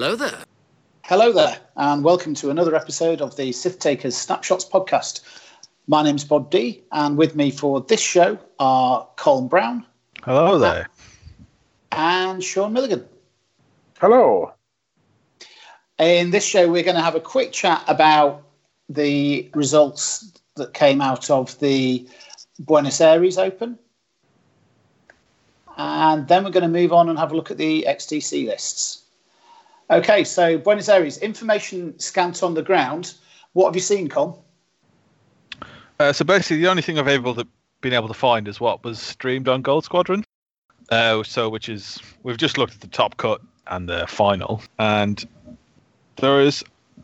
Hello there. Hello there, and welcome to another episode of the Sith Takers Snapshots podcast. My name's Bob D, and with me for this show are Colin Brown. Hello there. And Sean Milligan. Hello. In this show, we're going to have a quick chat about the results that came out of the Buenos Aires Open. And then we're going to move on and have a look at the XTC lists. Okay, so Buenos Aires, information scant on the ground. What have you seen, Col? Uh, so basically, the only thing I've able to been able to find is what was streamed on Gold Squadron. Uh, so which is we've just looked at the top cut and the final, and there is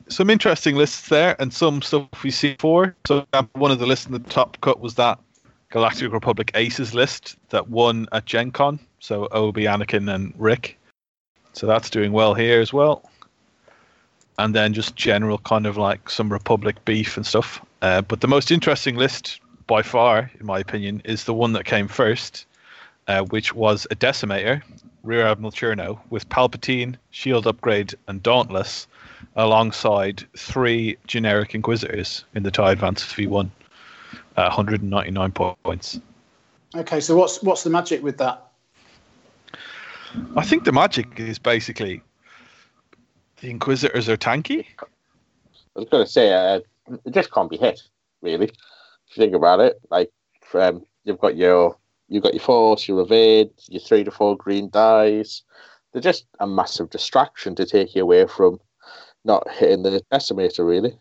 some interesting lists there and some stuff we see before. So one of the lists in the top cut was that Galactic Republic Aces list that won at Gen Con. So Obi, Anakin, and Ric. So that's doing well here as well. And then just general kind of like some Republic beef and stuff. Uh, but the most interesting list by far, in my opinion, is the one that came first, uh, which was a Decimator, Rear Admiral Chiraneau, with Palpatine, Shield Upgrade, and Dauntless, alongside three generic Inquisitors in the TIE Advance V1, uh, 199 points. Okay, so what's what's the magic with that? I think the magic is basically the Inquisitors are tanky. I was going to say, uh, it just can't be hit, really. If you think about it, like um, you've got your you've got your force, your evade, your three to four green dice. They're just a massive distraction to take you away from not hitting the decimator, really.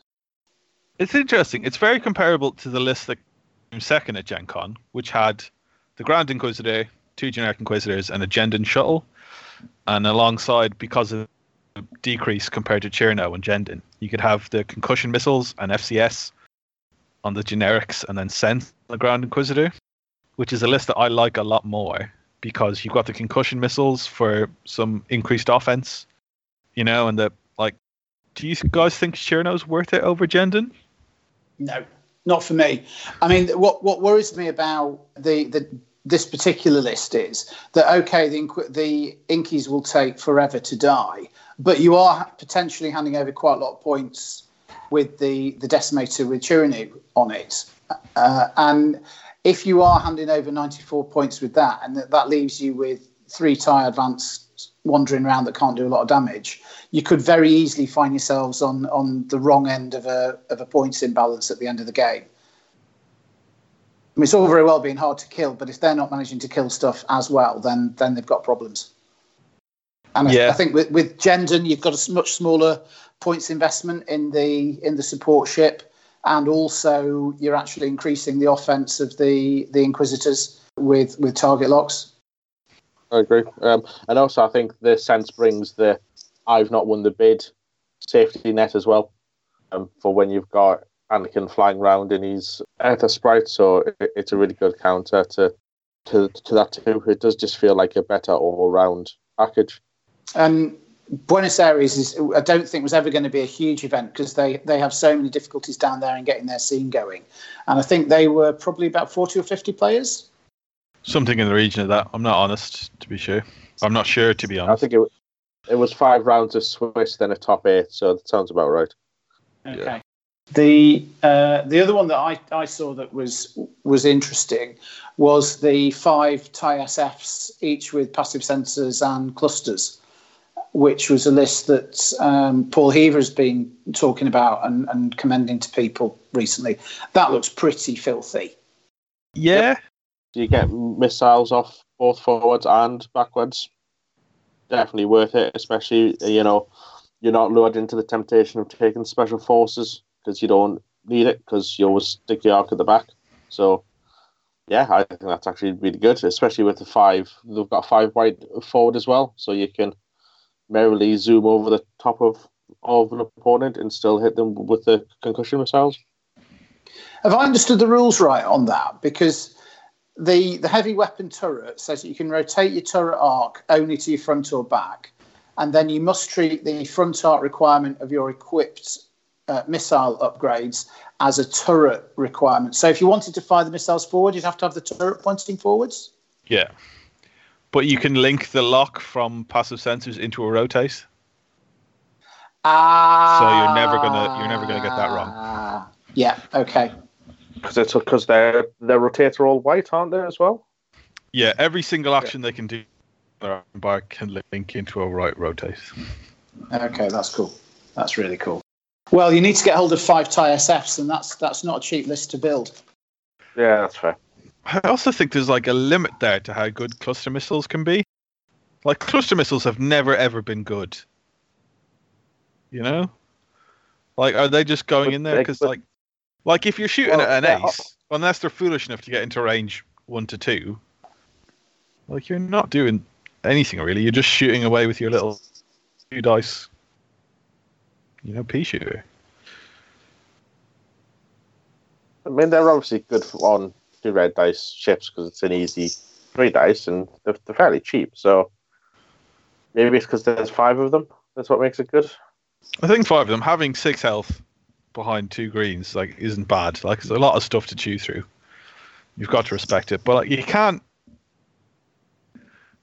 It's interesting. It's very comparable to the list that came second at Gen Con, which had the Grand Inquisitor, two generic Inquisitors, and a Jendon shuttle. And alongside, because of decrease compared to Chiraneau and Jendon, you could have the concussion missiles and FCS on the generics and then Sense the Grand Inquisitor, which is a list that I like a lot more because you've got the concussion missiles for some increased offense, you know, and the like. Do you guys think Chiraneau's worth it over Jendon? No, not for me. I mean, what what worries me about the the this particular list is that okay, the the Inkies will take forever to die, but you are potentially handing over quite a lot of points with the the decimator with Chiraneau on it, uh, and if you are handing over 94 points with that, and that, that leaves you with three tie advance wandering around that can't do a lot of damage, you could very easily find yourselves on on the wrong end of a of a points imbalance at the end of the game. I mean, it's all very well being hard to kill, but if they're not managing to kill stuff as well, then then they've got problems. And yeah. I, I, think with, with Jendon, you've got a much smaller points investment in the in the support ship, and also you're actually increasing the offense of the the Inquisitors with with target locks. I agree, um, and also I think the sense brings the I've not won the bid safety net as well um, for when you've got Anakin flying around in his Aether Sprite, so it, it's a really good counter to, to to that too. It does just feel like a better all round package. Um, Buenos Aires is, I don't think was ever going to be a huge event because they, they have so many difficulties down there in getting their scene going. And I think they were probably about 40 or 50 players. Something in the region of that. I'm not honest, to be sure. I'm not sure, to be honest. I think it, it was five rounds of Swiss, then a top eight, so that sounds about right. Okay. Yeah. The uh, the other one that I, I saw that was was interesting was the five TIE SFs, each with passive sensors and clusters, which was a list that um, Paul Heaver has been talking about and, and commending to people recently. That looks pretty filthy. Yeah. Do you get missiles off both forwards and backwards? Definitely worth it, especially you know you're not lured into the temptation of taking special forces because you don't need it because you always stick your arc at the back. So, yeah, I think that's actually really good, especially with the five. They've got five wide forward as well, so you can merrily zoom over the top of of an opponent and still hit them with the concussion missiles. Have I understood the rules right on that? Because the the heavy weapon turret says that you can rotate your turret arc only to your front or back, and then you must treat the front arc requirement of your equipped uh, missile upgrades as a turret requirement. So if you wanted to fire the missiles forward, you'd have to have the turret pointing forwards. Yeah, but you can link the lock from passive sensors into a rotate. Ah. So you're never gonna- you're never gonna get that wrong. Ah. Yeah. Okay. Because it's because they're their rotates are all white, aren't they as well? Yeah, every single action they can do their bar can link into a right rotate. Okay, that's cool. That's really cool. Well, you need to get hold of five tie SFs, and that's that's not a cheap list to build. Yeah, that's fair. I also think there's like a limit there to how good cluster missiles can be. Like cluster missiles have never ever been good. You know, like are they just going But in there because like, like if you're shooting Well, at an they're- ace, unless they're foolish enough to get into range one to two, like you're not doing anything really. You're just shooting away with your little two dice, you know, pea shooter. I mean, they're obviously good for, on two red dice ships because it's an easy three dice and they're, they're fairly cheap. So maybe it's because there's five of them. That's what makes it good. I think five of them having six health behind two greens like isn't bad. Like there's a lot of stuff to chew through. You've got to respect it, but like you can't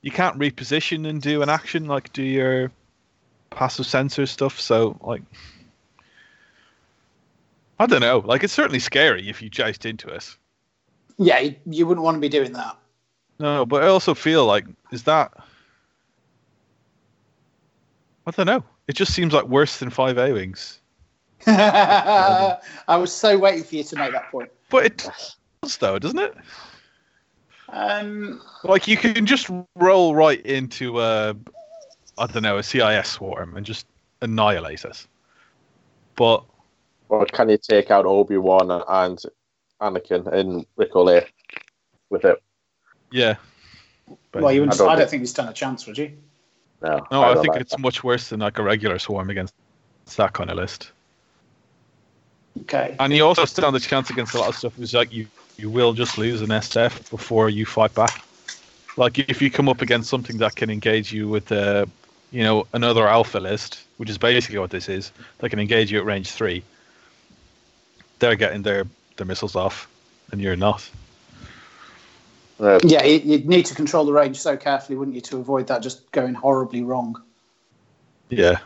you can't reposition and do an action like do your passive sensor stuff. So like I don't know. Like it's certainly scary if you chased into it. Yeah, you, wouldn't want to be doing that. No, but I also feel like is that I don't know. It just seems like worse than five A wings. I was so waiting for you to make that point. But it does though, doesn't it? Um, Like you can just roll right into a, I don't know, a CIS swarm and just annihilate us. But Or can you take out Obi Wan and Anakin in Ric Olié with it? yeah, well, you wouldn't, I I don't don't, think you stand a chance, would you? No, no, I, don't think like it's much worse than like a regular swarm against that kind of list. Okay. And you also stand a chance against a lot of stuff. It's like you you will just lose an SF before you fight back. Like if you come up against something that can engage you with uh, you know, another alpha list, which is basically what this is, that can engage you at range three. They're getting their their missiles off, and you're not. Uh, Yeah, you, you'd need to control the range so carefully, wouldn't you, to avoid that just going horribly wrong. Yeah.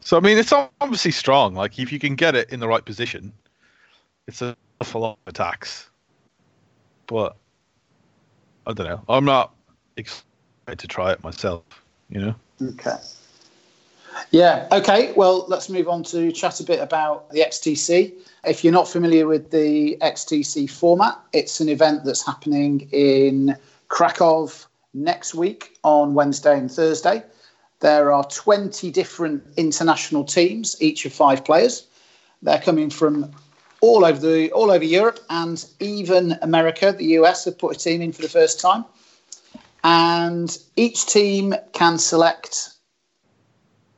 So I mean, it's obviously strong. Like if you can get it in the right position, it's a awful lot of attacks. But I don't know. I'm not excited to try it myself. You know. Okay. Yeah. Okay. Well, let's move on to chat a bit about the XTC. If you're not familiar with the XTC format, it's an event that's happening in Krakow next week on Wednesday and Thursday. There are 20 different international teams, each of five players. They're coming from all over the all over Europe and even America. The US have put a team in for the first time, and each team can select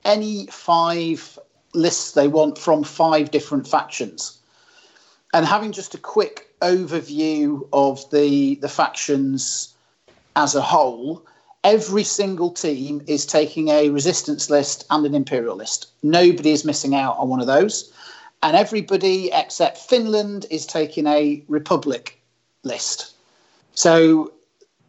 any five lists they want from five different factions. And having just a quick overview of the the factions as a whole, every single team is taking a resistance list and an imperial list. Nobody is missing out on one of those. And everybody except Finland is taking a republic list. So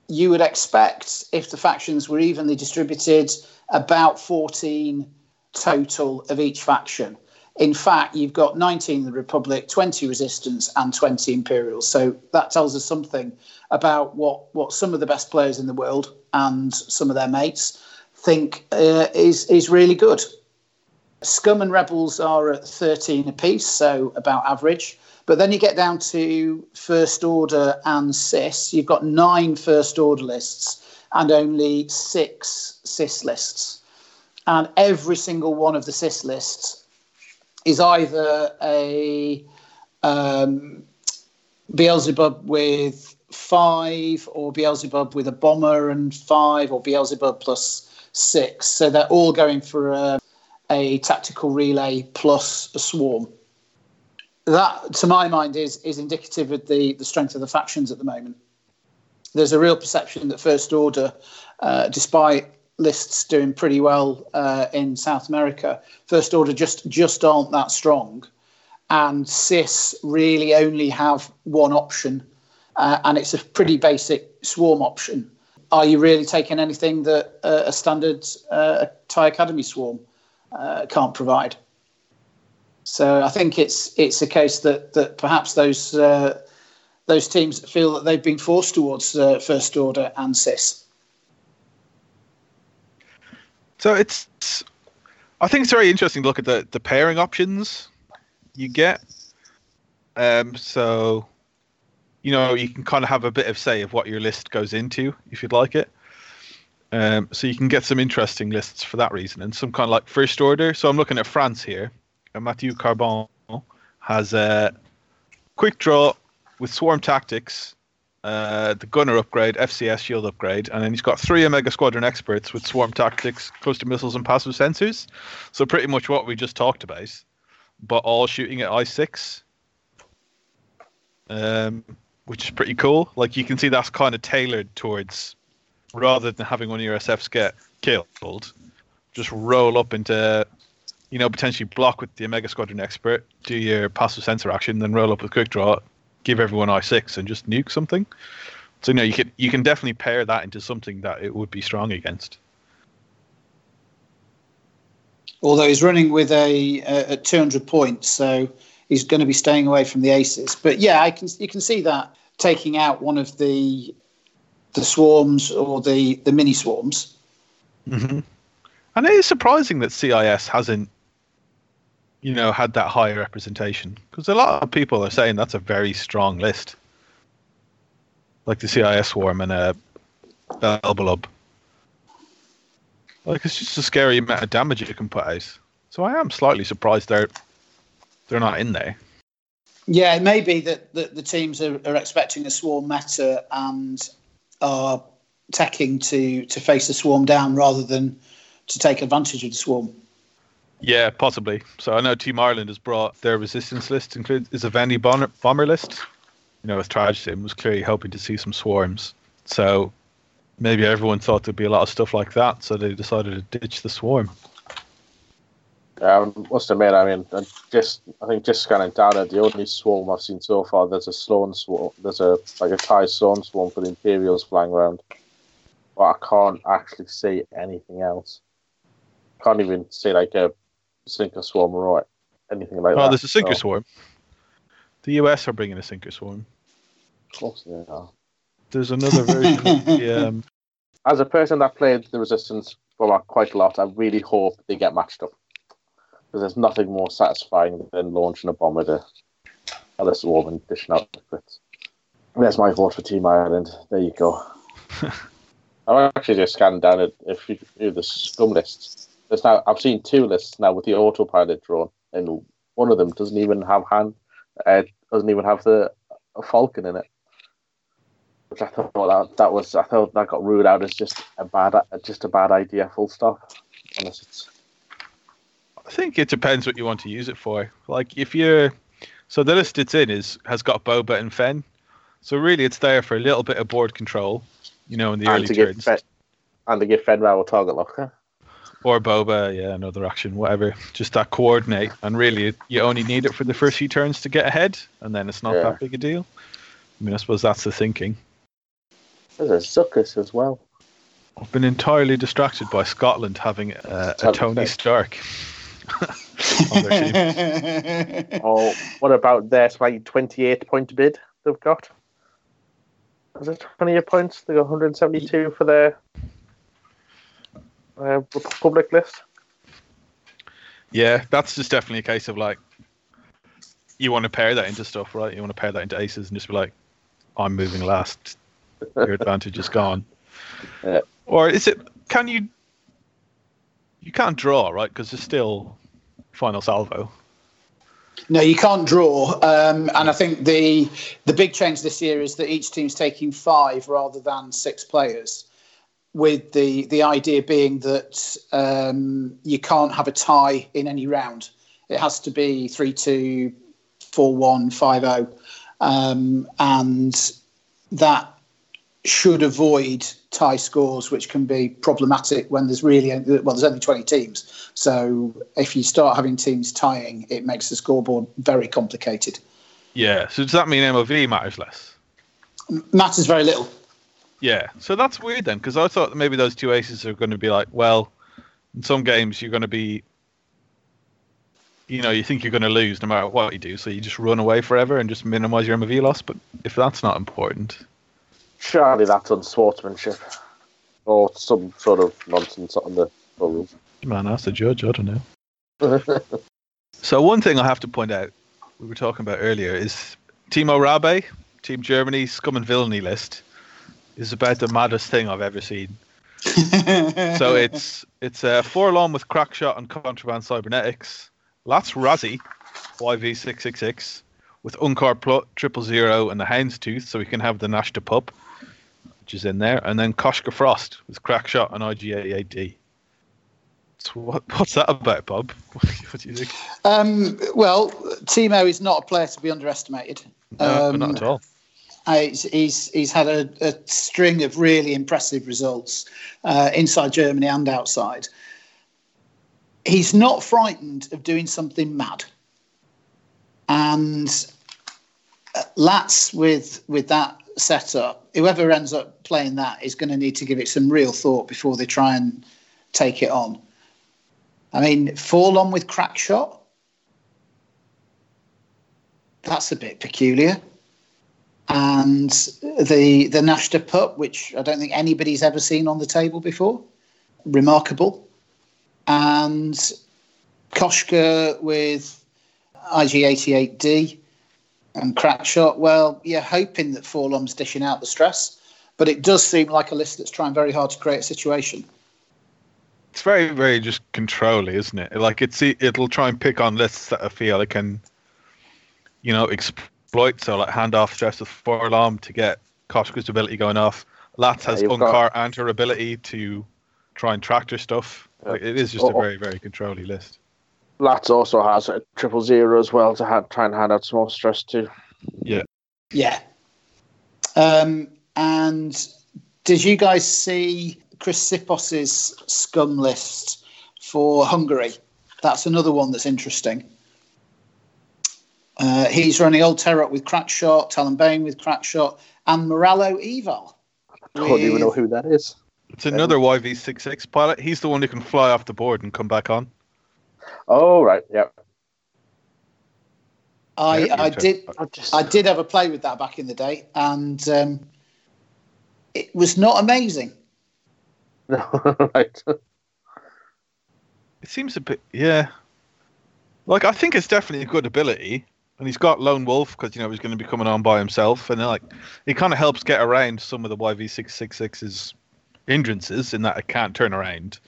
you would expect if the factions were evenly distributed about 14 total of each faction. In fact, you've got 19 in the Republic, 20 Resistance, and 20 Imperials. So that tells us something about what, what some of the best players in the world and some of their mates think uh, is, is really good. Scum and Rebels are at 13 apiece, so about average. But then you get down to First Order and CIS. You've got nine First Order lists and only six CIS lists. And every single one of the CIS lists is either a um, Beelzebub with five, or Beelzebub with a bomber and five, or Beelzebub plus six. So they're all going for a, a tactical relay plus a swarm. That, to my mind, is is indicative of the, the strength of the factions at the moment. There's a real perception that First Order, uh, despite lists doing pretty well uh, in South America, First Order just just aren't that strong, and CIS really only have one option, uh, and it's a pretty basic swarm option. Are you really taking anything that uh, a standard uh, TIE Academy swarm uh, can't provide. So I think it's it's a case that that perhaps those uh, those teams feel that they've been forced towards uh, first order and CIS. So it's, I think it's very interesting to look at the the pairing options you get. Um, so, you know, you can kind of have a bit of say of what your list goes into if you'd like it. Um, so you can get some interesting lists for that reason, and some kind of like first order. So I'm looking at France here. Mathieu Carbon has a quick draw with swarm tactics, uh, the gunner upgrade, FCS shield upgrade, and then he's got three Omega Squadron experts with swarm tactics, cluster missiles, and passive sensors. So pretty much what we just talked about, but all shooting at I6, um, which is pretty cool. Like you can see that's kind of tailored towards rather than having one of your SFs get killed, just roll up into you know, potentially block with the Omega Squadron expert, do your passive sensor action, then roll up with quick draw, give everyone I six, and just nuke something. So you know, you can you can definitely pair that into something that it would be strong against. Although he's running with a at 200 points, so he's going to be staying away from the aces. But yeah, I can you can see that taking out one of the the swarms or the the mini swarms. Mm-hmm. And it is surprising that CIS hasn't you know, had that higher representation? Because a lot of people are saying that's a very strong list, like the CIS swarm and a Belbullab. Like it's just a scary amount of damage it can put out. So I am slightly surprised they're they're not in there. Yeah, it may be that, the teams are, are expecting a swarm meta and are teching to to face the swarm down rather than to take advantage of the swarm. Yeah, possibly. So I know Team Ireland has brought their resistance list includes is a Vandy bomber, bomber list. You know, with TrajSim was clearly hoping to see some swarms. So maybe everyone thought there'd be a lot of stuff like that, so they decided to ditch the swarm. Um, must admit, I mean, just I think just scanning down at the only swarm I've seen so far. There's a Sloan swarm. There's a like a TIE Sloan swarm for the Imperials flying around, but I can't actually see anything else. Can't even see like a sinker swarm right, anything like oh, that. Oh, there's a sinker so. swarm. The US are bringing a sinker swarm. Of course they are. There's another version. yeah. Um... As a person that played the Resistance for quite a lot, I really hope they get matched up. Because there's nothing more satisfying than launching a bomb with a, a swarm and dishing out the crits. There's my vote for Team Ireland. There you go. I'm actually just scanning down at a few of the scum lists there's now I've seen two lists now with the autopilot drone, and one of them doesn't even have hand, uh, doesn't even have the Falcon in it. Which I thought that that was I thought that got ruled out as just a bad just a bad idea. Full stop. Unless it's. I think it depends what you want to use it for. Like if you're, so the list it's in is has got Boba and Fenn, so really it's there for a little bit of board control, you know, in the and early to turns. Fenn, and to give Fenn Rau a target locker. Or Boba, yeah, another action, whatever. Just that coordinate, and really, you only need it for the first few turns to get ahead, and then it's not yeah. that big a deal. I mean, I suppose that's the thinking. There's a Zuckuss as well. I've been entirely distracted by Scotland having uh, a, a Tony Stark. oh, what about their like 28 point bid they've got? Is it 28 points? They got 172 for their uh, Republic list. Yeah, that's just definitely a case of like you want to pair that into stuff, right? You want to pair that into aces and just be like, I'm moving last. Your advantage is gone. Yeah. Or is it? Can you? You can't draw, right? Because it's still final salvo. No, you can't draw, um, and I think the the big change this year is that each team's taking five rather than six players with the the idea being that um, you can't have a tie in any round. It has to be three two, four one, five zero, um, and that should avoid tie scores, which can be problematic when there's really well, there's only twenty teams. So if you start having teams tying, it makes the scoreboard very complicated. Yeah. So does that mean MOV matters less? Matters very little. Yeah, so that's weird then, because I thought maybe those two aces are going to be like, well, in some games you're going to be you know you think you're going to lose no matter what you do, so you just run away forever and just minimize your MOV loss. But if that's not important, Surely that's unsportsmanship. Or some sort of nonsense on the rules. man, ask the judge. I don't know. So one thing I have to point out, we were talking about earlier, is Timo Rabe, Team Germany scum and villainy list, is about the maddest thing I've ever seen. so it's it's a uh, 4-LOM with crackshot and contraband cybernetics. Latts Razzi, YV666, with Unkar Plutt triple zero, and the Houndstooth, so we can have the Nashtah Pup, which is in there, and then Koshka Frost with crackshot and IG88D. So what, what's that about, Bob? what do you think? Um, well, Timo is not a player to be underestimated. No, Um, not at all. Uh, he's, he's he's had a, a string of really impressive results uh, inside Germany and outside. He's not frightened of doing something mad, and uh, Latts with with that setup, whoever ends up playing that is going to need to give it some real thought before they try and take it on. I mean, 4-LOM with crack shot. That's a bit peculiar and the the Nashtah pup, which I don't think anybody's ever seen on the table before, remarkable, and Koshka with IG88D and Crackshot. Well, you're hoping that 4-LOM's dishing out the stress, but it does seem like a list that's trying very hard to create a situation. It's very, very just controlly, isn't it? Like it's it'll try and pick on lists that I feel it can, you know, exploit. So like hand off stress with 4-LOM to get Koshka's ability going off. Latts has you've Unkar got- and her ability to try and tractor stuff. Yeah. Like, it is just a Oh, oh. very, very controlly list. Latts also has a triple zero as well to ha- try and hand out some more stress too. Yeah. Yeah. Um, and did you guys see Chris Sipos's scum list for Hungary? That's another one that's interesting. Uh, he's running Old Teroch with Crackshot, Talonbane with Crackshot, and Moralo Eval. I Don't even know who that is. It's another YV66 pilot. He's the one who can fly off the board and come back on. Oh right, yeah. I, I did I just I did have a play with that back in the day, and um, it was not amazing. No right. It seems a bit, yeah. Like I think it's definitely a good ability, and he's got Lone Wolf because you know he's going to be coming on by himself, and like it kind of helps get around some of the YV666's hindrances in that it can't turn around.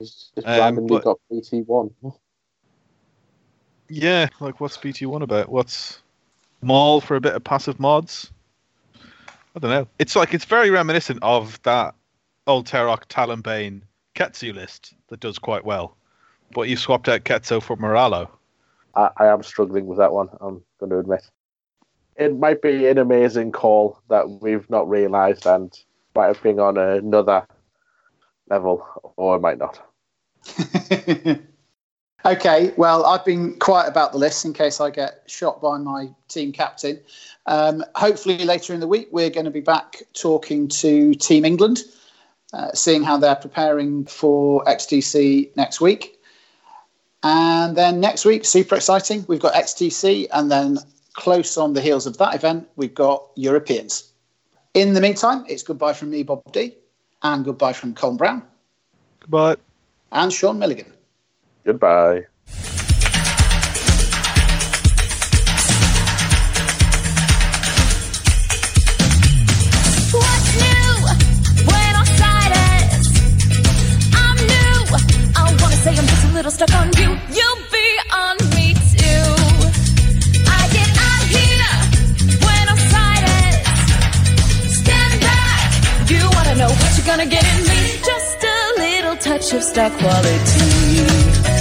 It's just Um, randomly but- got BT one. Yeah, like what's BT one about? What's Maul for a bit of passive mods? I don't know. It's like it's very reminiscent of that old Teroch Talonbane Ketsu list that does quite well, but you swapped out Ketsu for Moralo. I, I am struggling with that one. I'm going to admit. It might be an amazing call that we've not realised and might have been on another level, or it might not. okay, well, I've been quiet about the list in case I get shot by my team captain. Um, hopefully, later in the week, we're going to be back talking to Team England, uh, seeing how they're preparing for XTC next week. And then next week, super exciting. We've got XTC, and then close on the heels of that event, we've got Europeans. In the meantime, it's goodbye from me, Bob D, and goodbye from Colin Brown Goodbye. and Sean Milligan. Goodbye. Of star quality.